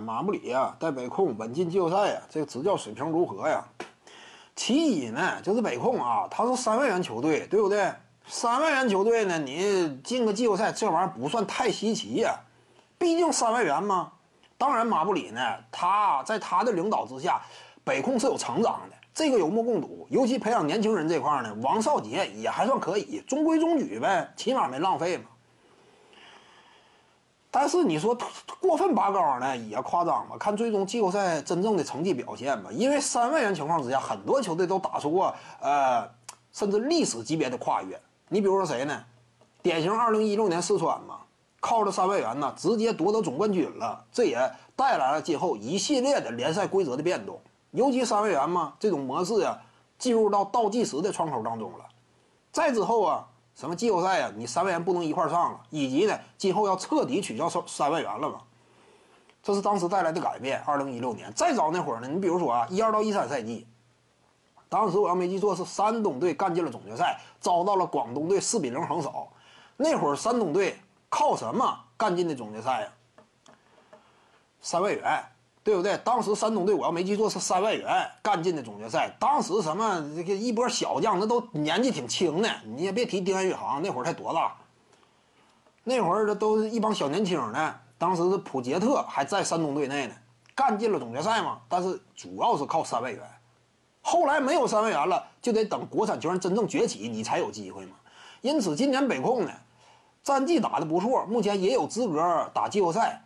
马布里呀带北控稳进季后赛呀，这个执教水平如何呀？其一呢，就是北控啊，他是三万元球队，对不对？三万元球队呢，你进个季后赛，这玩意儿不算太稀奇呀，毕竟三万元嘛。当然，马布里呢，他在他的领导之下，北控是有成长的，这个有目共睹。尤其培养年轻人这块呢，王少杰也还算可以，中规中矩呗，起码没浪费嘛。但是你说过分拔高呢，也夸张吧？看最终季后赛真正的成绩表现吧。因为三万元情况之下，很多球队都打出过呃，甚至历史级别的跨越。你比如说谁呢？典型二零一六年四川嘛，靠着三万元呢，直接夺得总冠军了。这也带来了今后一系列的联赛规则的变动。尤其三万元嘛，这种模式呀，进入到倒计时的窗口当中了。再之后啊。什么季后赛呀？你三外援不能一块上了，以及呢，今后要彻底取消三三外援了吧？这是当时带来的改变。二零一六年再早那会儿呢，你比如说啊，一二到一三赛季，当时我要没记错是山东队干进了总决赛，遭到了广东队四比零横扫。那会儿山东队靠什么干进的总决赛呀？三外援。对不对？当时山东队我要没记错是三万元干进的总决赛。当时什么这个一波小将，那都年纪挺轻的。你也别提丁彦雨航那会儿才多大，那会儿这都是一帮小年轻呢。当时是普杰特还在山东队内呢，干进了总决赛嘛。但是主要是靠三万元，后来没有三万元了，就得等国产球员真正崛起，你才有机会嘛。因此今年北控呢，战绩打得不错，目前也有资格打季后赛。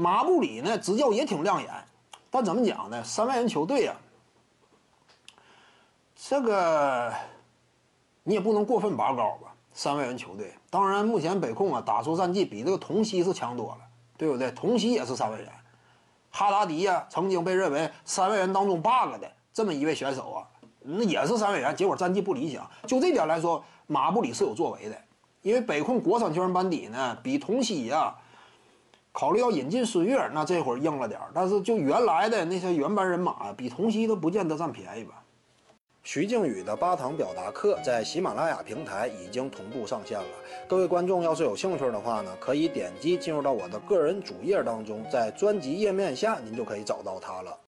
马布里呢，执教也挺亮眼，但怎么讲呢？三万人球队啊，这个你也不能过分拔高吧？三万人球队，当然目前北控啊打出战绩比这个同曦是强多了，对不对？同曦也是三万元，哈达迪呀，曾经被认为三万元当中 bug 的这么一位选手啊，那也是三万元，结果战绩不理想。就这点来说，马布里是有作为的，因为北控国产球员班底呢比同曦呀。考虑要引进孙悦，那这会儿硬了点儿，但是就原来的那些原班人马，比同期都不见得占便宜吧。徐静宇的八堂表达课在喜马拉雅平台已经同步上线了，各位观众要是有兴趣的话呢，可以点击进入到我的个人主页当中，在专辑页面下您就可以找到它了。